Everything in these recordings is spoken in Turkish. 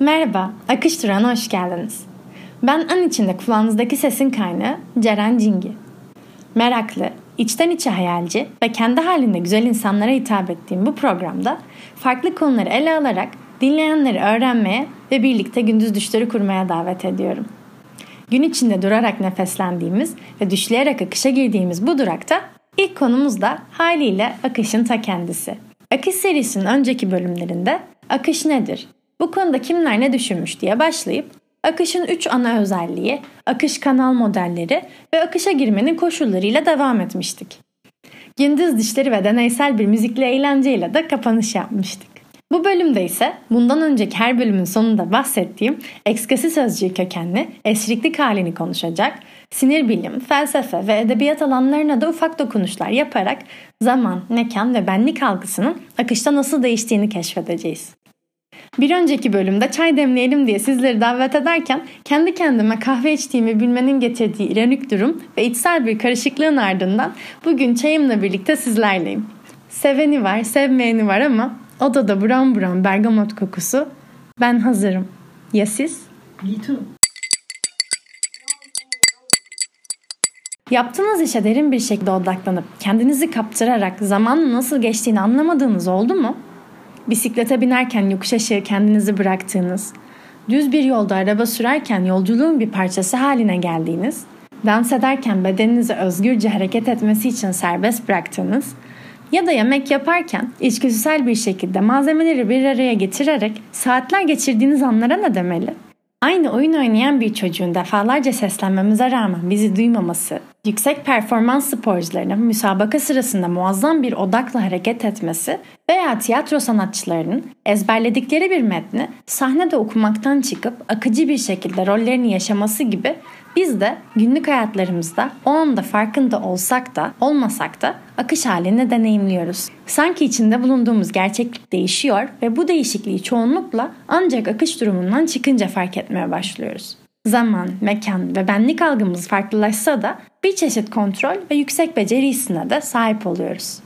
Merhaba, Akış Duran'a hoş geldiniz. Ben an içinde kulağınızdaki sesin kaynağı Ceren Cingi. Meraklı, içten içe hayalci ve kendi halinde güzel insanlara hitap ettiğim bu programda farklı konuları ele alarak dinleyenleri öğrenmeye ve birlikte gündüz düşleri kurmaya davet ediyorum. Gün içinde durarak nefeslendiğimiz ve düşleyerek akışa girdiğimiz bu durakta ilk konumuz da haliyle akışın ta kendisi. Akış serisinin önceki bölümlerinde akış nedir, bu konuda kimler ne düşünmüş diye başlayıp akışın 3 ana özelliği, akış kanal modelleri ve akışa girmenin koşullarıyla devam etmiştik. Gündüz dişleri ve deneysel bir müzikli eğlenceyle de kapanış yapmıştık. Bu bölümde ise bundan önceki her bölümün sonunda bahsettiğim ekskasi sözcüğü kökenli esriklik halini konuşacak, sinir bilim, felsefe ve edebiyat alanlarına da ufak dokunuşlar yaparak zaman, mekan ve benlik algısının akışta nasıl değiştiğini keşfedeceğiz. Bir önceki bölümde çay demleyelim diye sizleri davet ederken kendi kendime kahve içtiğimi bilmenin getirdiği ironik durum ve içsel bir karışıklığın ardından bugün çayımla birlikte sizlerleyim. Seveni var, sevmeyeni var ama odada buram buram bergamot kokusu. Ben hazırım. Ya siz? Me too. Yaptığınız işe derin bir şekilde odaklanıp kendinizi kaptırarak zamanın nasıl geçtiğini anlamadığınız oldu mu? Bisiklete binerken yokuş aşağı kendinizi bıraktığınız, düz bir yolda araba sürerken yolculuğun bir parçası haline geldiğiniz, dans ederken bedeninizi özgürce hareket etmesi için serbest bıraktığınız ya da yemek yaparken içgüdüsel bir şekilde malzemeleri bir araya getirerek saatler geçirdiğiniz anlara ne demeli? Aynı oyun oynayan bir çocuğun defalarca seslenmemize rağmen bizi duymaması, yüksek performans sporcularının müsabaka sırasında muazzam bir odakla hareket etmesi veya tiyatro sanatçılarının ezberledikleri bir metni sahnede okumaktan çıkıp akıcı bir şekilde rollerini yaşaması gibi biz de günlük hayatlarımızda o anda farkında olsak da olmasak da akış halini deneyimliyoruz. Sanki içinde bulunduğumuz gerçeklik değişiyor ve bu değişikliği çoğunlukla ancak akış durumundan çıkınca fark etmeye başlıyoruz. Zaman, mekan ve benlik algımız farklılaşsa da bir çeşit kontrol ve yüksek beceri hissine de sahip oluyoruz.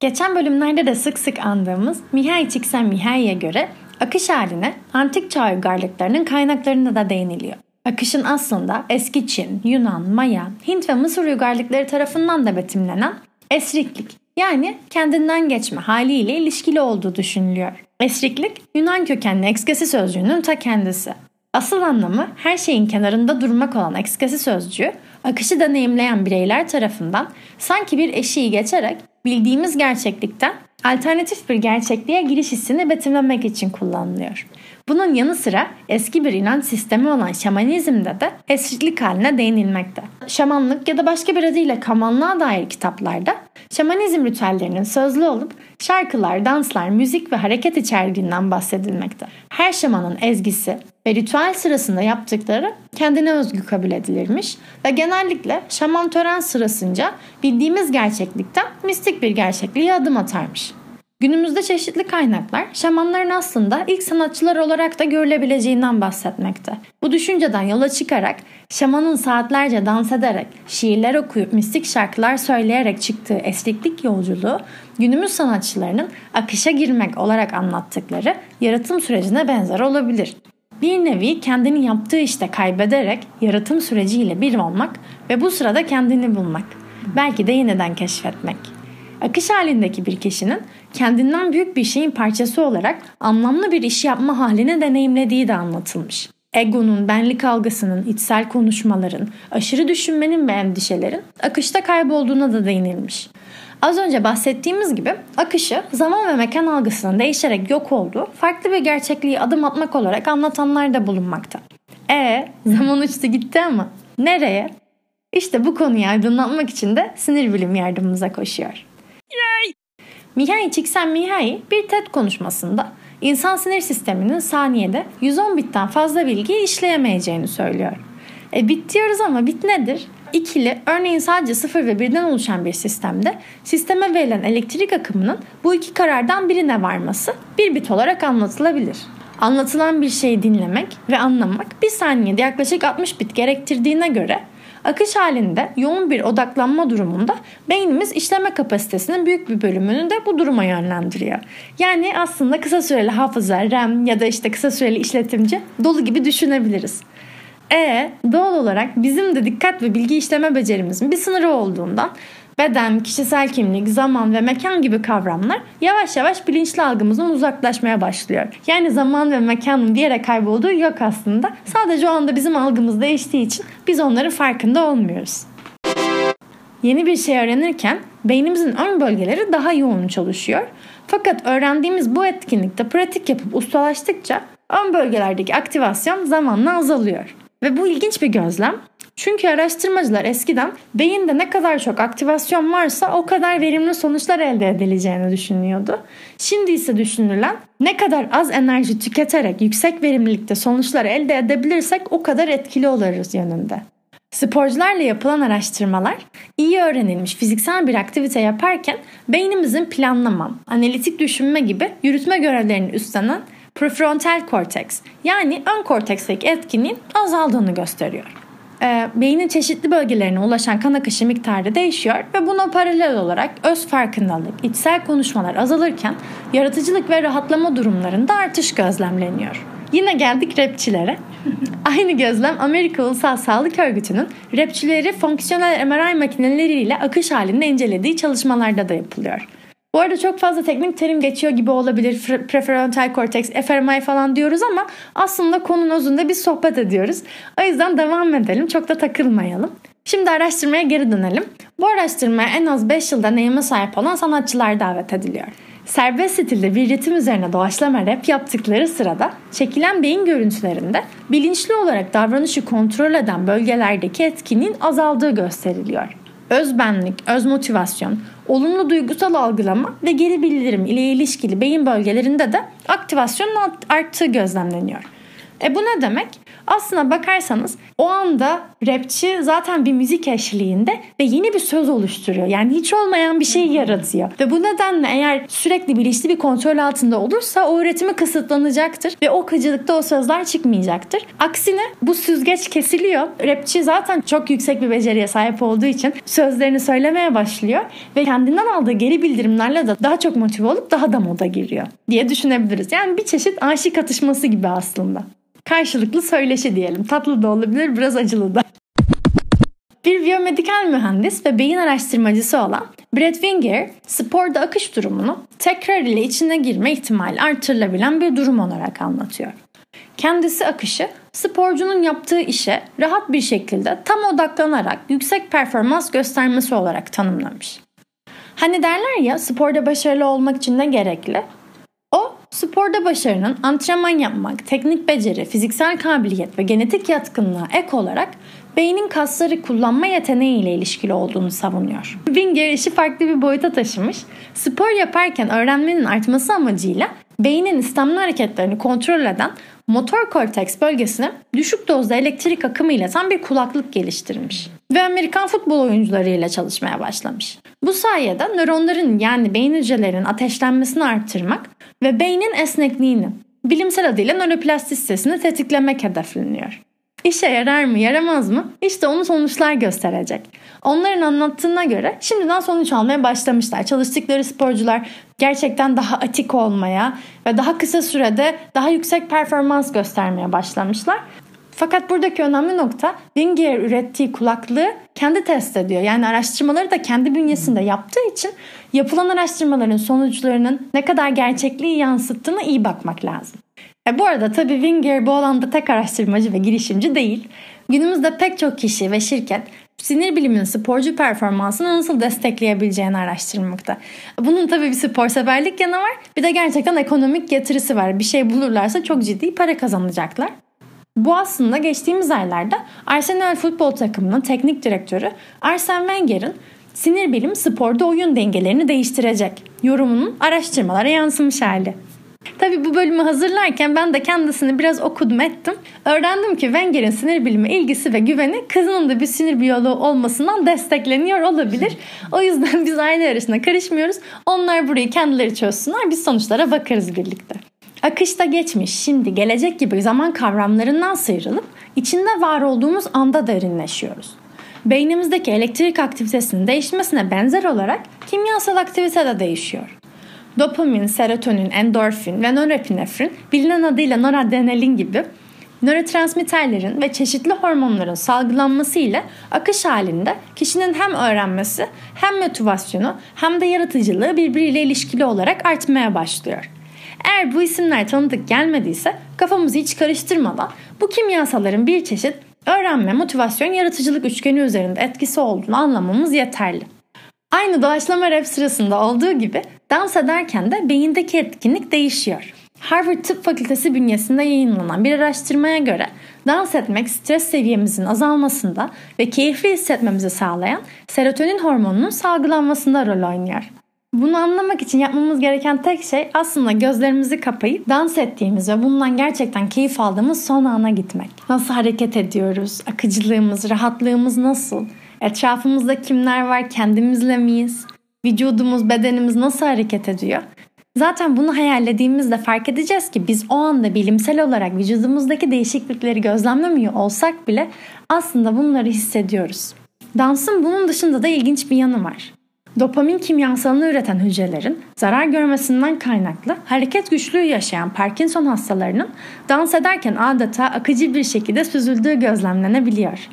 Geçen bölümlerde de sık sık andığımız Mihai Csikszentmihalyi'ye göre akış haline antik çağ uygarlıklarının kaynaklarında da değiniliyor. Akışın aslında eski Çin, Yunan, Maya, Hint ve Mısır uygarlıkları tarafından da betimlenen esriklik yani kendinden geçme haliyle ilişkili olduğu düşünülüyor. Esriklik Yunan kökenli ekskesi sözcüğünün ta kendisi. Asıl anlamı her şeyin kenarında durmak olan ekskesi sözcüğü akışı deneyimleyen bireyler tarafından sanki bir eşiği geçerek bildiğimiz gerçeklikten alternatif bir gerçekliğe giriş hissini betimlemek için kullanılıyor. Bunun yanı sıra eski bir inanç sistemi olan şamanizmde de esriklik haline değinilmekte. Şamanlık ya da başka bir adıyla kamanlığa dair kitaplarda şamanizm ritüellerinin sözlü olup şarkılar, danslar, müzik ve hareket içerdiğinden bahsedilmekte. Her şamanın ezgisi ve ritüel sırasında yaptıkları kendine özgü kabul edilirmiş ve genellikle şaman tören sırasınca bildiğimiz gerçeklikten mistik bir gerçekliğe adım atarmış. Günümüzde çeşitli kaynaklar şamanların aslında ilk sanatçılar olarak da görülebileceğinden bahsetmekte. Bu düşünceden yola çıkarak şamanın saatlerce dans ederek, şiirler okuyup mistik şarkılar söyleyerek çıktığı esriklik yolculuğu günümüz sanatçılarının akışa girmek olarak anlattıkları yaratım sürecine benzer olabilir. Bir nevi kendini yaptığı işte kaybederek yaratım süreciyle bir olmak ve bu sırada kendini bulmak. Belki de yeniden keşfetmek. Akış halindeki bir kişinin kendinden büyük bir şeyin parçası olarak anlamlı bir iş yapma halini deneyimlediği de anlatılmış. Egonun, benlik algısının, içsel konuşmaların, aşırı düşünmenin ve endişelerin akışta kaybolduğuna da değinilmiş. Az önce bahsettiğimiz gibi akışı zaman ve mekan algısının değişerek yok olduğu farklı bir gerçekliği adım atmak olarak anlatanlar da bulunmakta. E zaman uçtu gitti ama nereye? İşte bu konuyu aydınlatmak için de sinir bilim yardımımıza koşuyor. Mihai Csikszentmihalyi bir TED konuşmasında insan sinir sisteminin saniyede 110 bitten fazla bilgi işleyemeyeceğini söylüyor. E bit diyoruz ama bit nedir? İkili, örneğin sadece 0 ve 1'den oluşan bir sistemde sisteme verilen elektrik akımının bu iki karardan birine varması bir bit olarak anlatılabilir. Anlatılan bir şeyi dinlemek ve anlamak bir saniyede yaklaşık 60 bit gerektirdiğine göre Akış halinde yoğun bir odaklanma durumunda beynimiz işleme kapasitesinin büyük bir bölümünü de bu duruma yönlendiriyor. Yani aslında kısa süreli hafıza, RAM ya da işte kısa süreli işletimci dolu gibi düşünebiliriz. E doğal olarak bizim de dikkat ve bilgi işleme becerimizin bir sınırı olduğundan beden, kişisel kimlik, zaman ve mekan gibi kavramlar yavaş yavaş bilinçli algımızdan uzaklaşmaya başlıyor. Yani zaman ve mekanın bir yere kaybolduğu yok aslında. Sadece o anda bizim algımız değiştiği için biz onların farkında olmuyoruz. Yeni bir şey öğrenirken beynimizin ön bölgeleri daha yoğun çalışıyor. Fakat öğrendiğimiz bu etkinlikte pratik yapıp ustalaştıkça ön bölgelerdeki aktivasyon zamanla azalıyor. Ve bu ilginç bir gözlem. Çünkü araştırmacılar eskiden beyinde ne kadar çok aktivasyon varsa o kadar verimli sonuçlar elde edileceğini düşünüyordu. Şimdi ise düşünülen ne kadar az enerji tüketerek yüksek verimlilikte sonuçlar elde edebilirsek o kadar etkili oluruz yönünde. Sporcularla yapılan araştırmalar iyi öğrenilmiş fiziksel bir aktivite yaparken beynimizin planlama, analitik düşünme gibi yürütme görevlerini üstlenen prefrontal korteks yani ön korteksteki etkinliğin azaldığını gösteriyor. Ee, beynin çeşitli bölgelerine ulaşan kan akışı miktarı değişiyor ve buna paralel olarak öz farkındalık, içsel konuşmalar azalırken yaratıcılık ve rahatlama durumlarında artış gözlemleniyor. Yine geldik rapçilere. Aynı gözlem Amerika Ulusal Sağlık Örgütü'nün rapçileri fonksiyonel MRI makineleriyle akış halinde incelediği çalışmalarda da yapılıyor. Bu arada çok fazla teknik terim geçiyor gibi olabilir. Prefrontal korteks, fMRI falan diyoruz ama aslında konunun özünde bir sohbet ediyoruz. O yüzden devam edelim. Çok da takılmayalım. Şimdi araştırmaya geri dönelim. Bu araştırmaya en az 5 yılda deneyime sahip olan sanatçılar davet ediliyor. Serbest stilde bir ritim üzerine doğaçlama rap yaptıkları sırada çekilen beyin görüntülerinde bilinçli olarak davranışı kontrol eden bölgelerdeki etkinliğin azaldığı gösteriliyor özbenlik, öz motivasyon, olumlu duygusal algılama ve geri bildirim ile ilişkili beyin bölgelerinde de aktivasyonun arttığı gözlemleniyor. E bu ne demek? Aslına bakarsanız o anda rapçi zaten bir müzik eşliğinde ve yeni bir söz oluşturuyor. Yani hiç olmayan bir şey yaratıyor. Ve bu nedenle eğer sürekli bilinçli bir kontrol altında olursa o üretimi kısıtlanacaktır ve o kıcılıkta o sözler çıkmayacaktır. Aksine bu süzgeç kesiliyor. Rapçi zaten çok yüksek bir beceriye sahip olduğu için sözlerini söylemeye başlıyor ve kendinden aldığı geri bildirimlerle de daha çok motive olup daha da moda giriyor diye düşünebiliriz. Yani bir çeşit aşık atışması gibi aslında. Karşılıklı söyleşi diyelim. Tatlı da olabilir, biraz acılı da. Bir biyomedikal mühendis ve beyin araştırmacısı olan Brett Winger, sporda akış durumunu tekrar ile içine girme ihtimali artırılabilen bir durum olarak anlatıyor. Kendisi akışı sporcunun yaptığı işe rahat bir şekilde tam odaklanarak yüksek performans göstermesi olarak tanımlamış. Hani derler ya sporda başarılı olmak için ne gerekli? Sporda başarının antrenman yapmak, teknik beceri, fiziksel kabiliyet ve genetik yatkınlığa ek olarak beynin kasları kullanma yeteneğiyle ilişkili olduğunu savunuyor. Winger işi farklı bir boyuta taşımış. Spor yaparken öğrenmenin artması amacıyla beynin istemli hareketlerini kontrol eden motor korteks bölgesine düşük dozda elektrik akımı ileten bir kulaklık geliştirmiş ve Amerikan futbol oyuncularıyla çalışmaya başlamış. Bu sayede nöronların yani beyin hücrelerinin ateşlenmesini arttırmak ve beynin esnekliğini, bilimsel adıyla nöroplastisitesini tetiklemek hedefleniyor. İşe yarar mı yaramaz mı? İşte onu sonuçlar gösterecek. Onların anlattığına göre şimdiden sonuç almaya başlamışlar. Çalıştıkları sporcular gerçekten daha atik olmaya ve daha kısa sürede daha yüksek performans göstermeye başlamışlar. Fakat buradaki önemli nokta Wingear ürettiği kulaklığı kendi test ediyor. Yani araştırmaları da kendi bünyesinde yaptığı için yapılan araştırmaların sonuçlarının ne kadar gerçekliği yansıttığına iyi bakmak lazım. E bu arada tabii Winger bu alanda tek araştırmacı ve girişimci değil. Günümüzde pek çok kişi ve şirket sinir biliminin sporcu performansını nasıl destekleyebileceğini araştırmakta. Bunun tabii bir spor severlik yanı var. Bir de gerçekten ekonomik getirisi var. Bir şey bulurlarsa çok ciddi para kazanacaklar. Bu aslında geçtiğimiz aylarda Arsenal futbol takımının teknik direktörü Arsene Wenger'in sinir bilim sporda oyun dengelerini değiştirecek yorumunun araştırmalara yansımış hali. Tabi bu bölümü hazırlarken ben de kendisini biraz okudum ettim. Öğrendim ki Wenger'in sinir bilimi ilgisi ve güveni kızının da bir sinir biyoloğu olmasından destekleniyor olabilir. O yüzden biz aile arasında karışmıyoruz. Onlar burayı kendileri çözsünler. Biz sonuçlara bakarız birlikte. Akışta geçmiş, şimdi, gelecek gibi zaman kavramlarından sıyrılıp içinde var olduğumuz anda derinleşiyoruz. beynimizdeki elektrik aktivitesinin değişmesine benzer olarak kimyasal aktivite de değişiyor. Dopamin, serotonin, endorfin ve norepinefrin bilinen adıyla noradrenalin gibi nörotransmitterlerin ve çeşitli hormonların salgılanması ile akış halinde kişinin hem öğrenmesi hem motivasyonu hem de yaratıcılığı birbiriyle ilişkili olarak artmaya başlıyor. Eğer bu isimler tanıdık gelmediyse kafamızı hiç karıştırmadan bu kimyasalların bir çeşit öğrenme, motivasyon, yaratıcılık üçgeni üzerinde etkisi olduğunu anlamamız yeterli. Aynı doğaçlama rap sırasında olduğu gibi dans ederken de beyindeki etkinlik değişiyor. Harvard Tıp Fakültesi bünyesinde yayınlanan bir araştırmaya göre dans etmek stres seviyemizin azalmasında ve keyifli hissetmemizi sağlayan serotonin hormonunun salgılanmasında rol oynuyor. Bunu anlamak için yapmamız gereken tek şey aslında gözlerimizi kapayıp dans ettiğimiz ve bundan gerçekten keyif aldığımız son ana gitmek. Nasıl hareket ediyoruz? Akıcılığımız, rahatlığımız nasıl? Etrafımızda kimler var? Kendimizle miyiz? Vücudumuz, bedenimiz nasıl hareket ediyor? Zaten bunu hayallediğimizde fark edeceğiz ki biz o anda bilimsel olarak vücudumuzdaki değişiklikleri gözlemlemiyor olsak bile aslında bunları hissediyoruz. Dansın bunun dışında da ilginç bir yanı var. Dopamin kimyasalını üreten hücrelerin zarar görmesinden kaynaklı hareket güçlüğü yaşayan Parkinson hastalarının dans ederken adeta akıcı bir şekilde süzüldüğü gözlemlenebiliyor.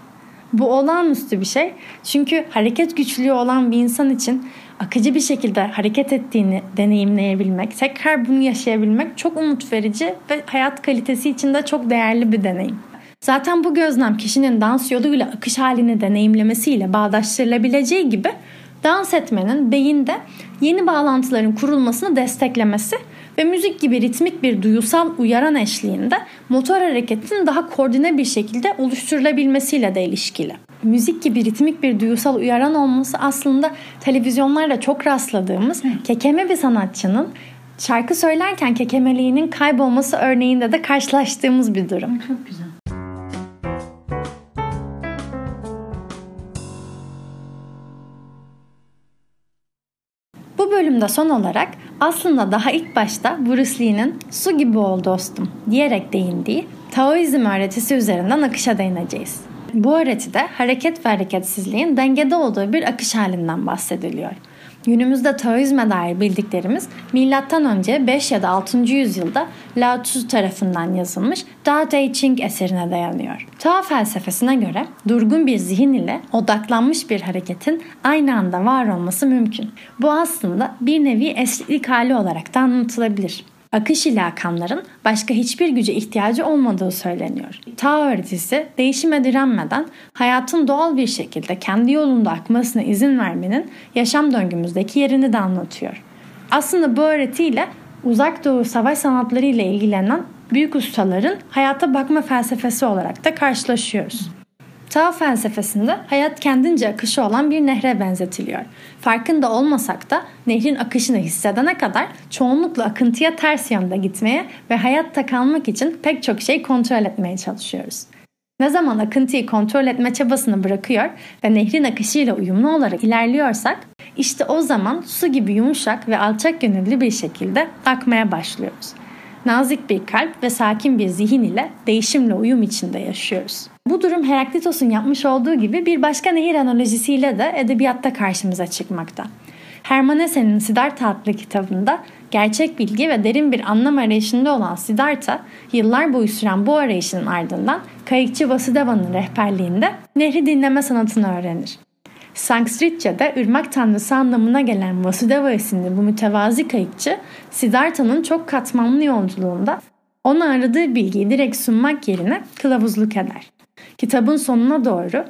Bu olağanüstü bir şey çünkü hareket güçlüğü olan bir insan için akıcı bir şekilde hareket ettiğini deneyimleyebilmek, tekrar bunu yaşayabilmek çok umut verici ve hayat kalitesi için de çok değerli bir deneyim. Zaten bu gözlem kişinin dans yoluyla akış halini deneyimlemesiyle bağdaştırılabileceği gibi dans etmenin beyinde yeni bağlantıların kurulmasını desteklemesi ve müzik gibi ritmik bir duyusal uyaran eşliğinde motor hareketin daha koordine bir şekilde oluşturulabilmesiyle de ilişkili. Müzik gibi ritmik bir duyusal uyaran olması aslında televizyonlarda çok rastladığımız kekeme bir sanatçının şarkı söylerken kekemeliğinin kaybolması örneğinde de karşılaştığımız bir durum. Çok güzel. Bölümde son olarak aslında daha ilk başta Bruce Lee'nin su gibi ol dostum diyerek değindiği Taoizm öğretisi üzerinden akışa değineceğiz. Bu öğretide hareket ve hareketsizliğin dengede olduğu bir akış halinden bahsediliyor. Günümüzde Taoizme dair bildiklerimiz M.Ö. 5 ya da 6. yüzyılda Lao Tzu tarafından yazılmış Tao Te Ching eserine dayanıyor. Tao felsefesine göre durgun bir zihin ile odaklanmış bir hareketin aynı anda var olması mümkün. Bu aslında bir nevi esneklik hali olarak da anlatılabilir akış ile akanların başka hiçbir güce ihtiyacı olmadığı söyleniyor. Tao öğretisi değişime direnmeden hayatın doğal bir şekilde kendi yolunda akmasına izin vermenin yaşam döngümüzdeki yerini de anlatıyor. Aslında bu öğretiyle uzak doğu savaş sanatları ile ilgilenen büyük ustaların hayata bakma felsefesi olarak da karşılaşıyoruz. Tao felsefesinde hayat kendince akışı olan bir nehre benzetiliyor. Farkında olmasak da nehrin akışını hissedene kadar çoğunlukla akıntıya ters yönde gitmeye ve hayatta kalmak için pek çok şey kontrol etmeye çalışıyoruz. Ne zaman akıntıyı kontrol etme çabasını bırakıyor ve nehrin akışıyla uyumlu olarak ilerliyorsak işte o zaman su gibi yumuşak ve alçak gönüllü bir şekilde akmaya başlıyoruz. Nazik bir kalp ve sakin bir zihin ile değişimle uyum içinde yaşıyoruz. Bu durum Heraklitos'un yapmış olduğu gibi bir başka nehir analojisiyle de edebiyatta karşımıza çıkmakta. Hermann Hesse'nin Siddhartha adlı kitabında gerçek bilgi ve derin bir anlam arayışında olan Siddhartha, yıllar boyu süren bu arayışın ardından kayıkçı Vasudeva'nın rehberliğinde nehri dinleme sanatını öğrenir. Sanskritçe'de ırmak tanrısı anlamına gelen Vasudeva isimli bu mütevazi kayıkçı, Siddhartha'nın çok katmanlı yolculuğunda ona aradığı bilgiyi direkt sunmak yerine kılavuzluk eder. Kitabın sonuna doğru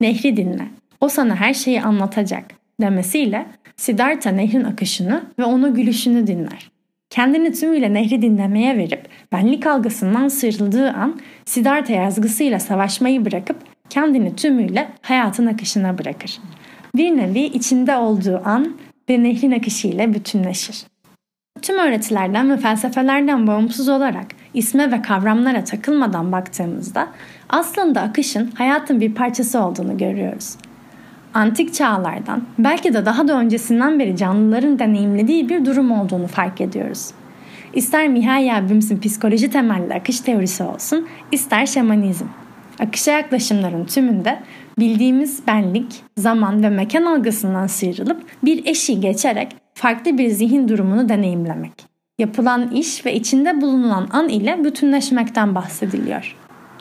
nehri dinle, o sana her şeyi anlatacak demesiyle Siddhartha nehrin akışını ve onu gülüşünü dinler. Kendini tümüyle nehri dinlemeye verip benlik algısından sıyrıldığı an Siddhartha yazgısıyla savaşmayı bırakıp kendini tümüyle hayatın akışına bırakır. Bir nevi içinde olduğu an ve nehrin akışıyla bütünleşir. Tüm öğretilerden ve felsefelerden bağımsız olarak isme ve kavramlara takılmadan baktığımızda aslında akışın hayatın bir parçası olduğunu görüyoruz. Antik çağlardan, belki de daha da öncesinden beri canlıların deneyimlediği bir durum olduğunu fark ediyoruz. İster Mihaly abimizin psikoloji temelli akış teorisi olsun, ister şamanizm. Akışa yaklaşımların tümünde bildiğimiz benlik, zaman ve mekan algısından sıyrılıp bir eşiği geçerek farklı bir zihin durumunu deneyimlemek. Yapılan iş ve içinde bulunan an ile bütünleşmekten bahsediliyor.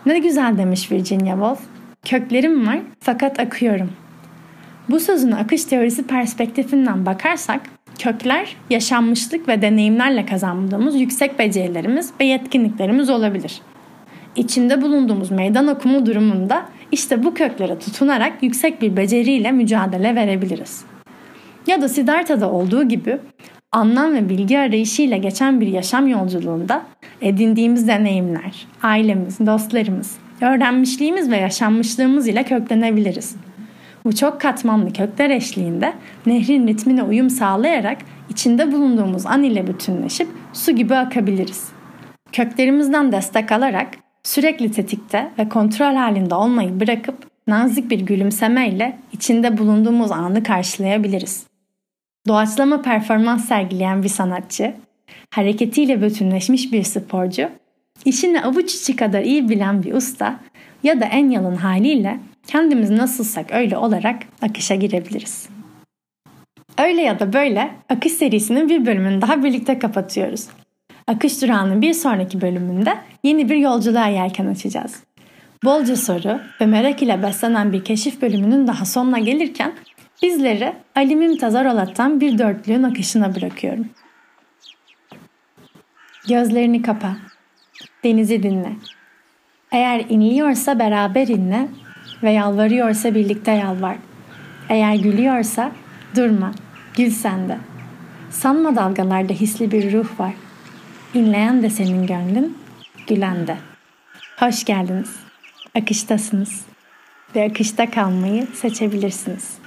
Ne güzel demiş Virginia Woolf. Köklerim var fakat akıyorum. Bu sözün akış teorisi perspektifinden bakarsak kökler yaşanmışlık ve deneyimlerle kazandığımız yüksek becerilerimiz ve yetkinliklerimiz olabilir. İçinde bulunduğumuz meydan okumu durumunda işte bu köklere tutunarak yüksek bir beceriyle mücadele verebiliriz. Ya da Siddhartha'da olduğu gibi anlam ve bilgi arayışıyla geçen bir yaşam yolculuğunda edindiğimiz deneyimler, ailemiz, dostlarımız, öğrenmişliğimiz ve yaşanmışlığımız ile köklenebiliriz. Bu çok katmanlı kökler eşliğinde nehrin ritmine uyum sağlayarak içinde bulunduğumuz an ile bütünleşip su gibi akabiliriz. Köklerimizden destek alarak sürekli tetikte ve kontrol halinde olmayı bırakıp nazik bir gülümsemeyle içinde bulunduğumuz anı karşılayabiliriz. Doğaçlama performans sergileyen bir sanatçı, hareketiyle bütünleşmiş bir sporcu, işini avuç içi kadar iyi bilen bir usta ya da en yalın haliyle kendimiz nasılsak öyle olarak akışa girebiliriz. Öyle ya da böyle akış serisinin bir bölümünü daha birlikte kapatıyoruz. Akış durağının bir sonraki bölümünde yeni bir yolculuğa yelken açacağız. Bolca soru ve merak ile beslenen bir keşif bölümünün daha sonuna gelirken bizleri Ali Mümtaz Arolat'tan bir dörtlüğün akışına bırakıyorum. Gözlerini kapa. Denizi dinle. Eğer inliyorsa beraber inle ve yalvarıyorsa birlikte yalvar. Eğer gülüyorsa durma, gül sende. Sanma dalgalarda hisli bir ruh var. İnleyen de senin gönlün, gülen de. Hoş geldiniz. Akıştasınız ve akışta kalmayı seçebilirsiniz.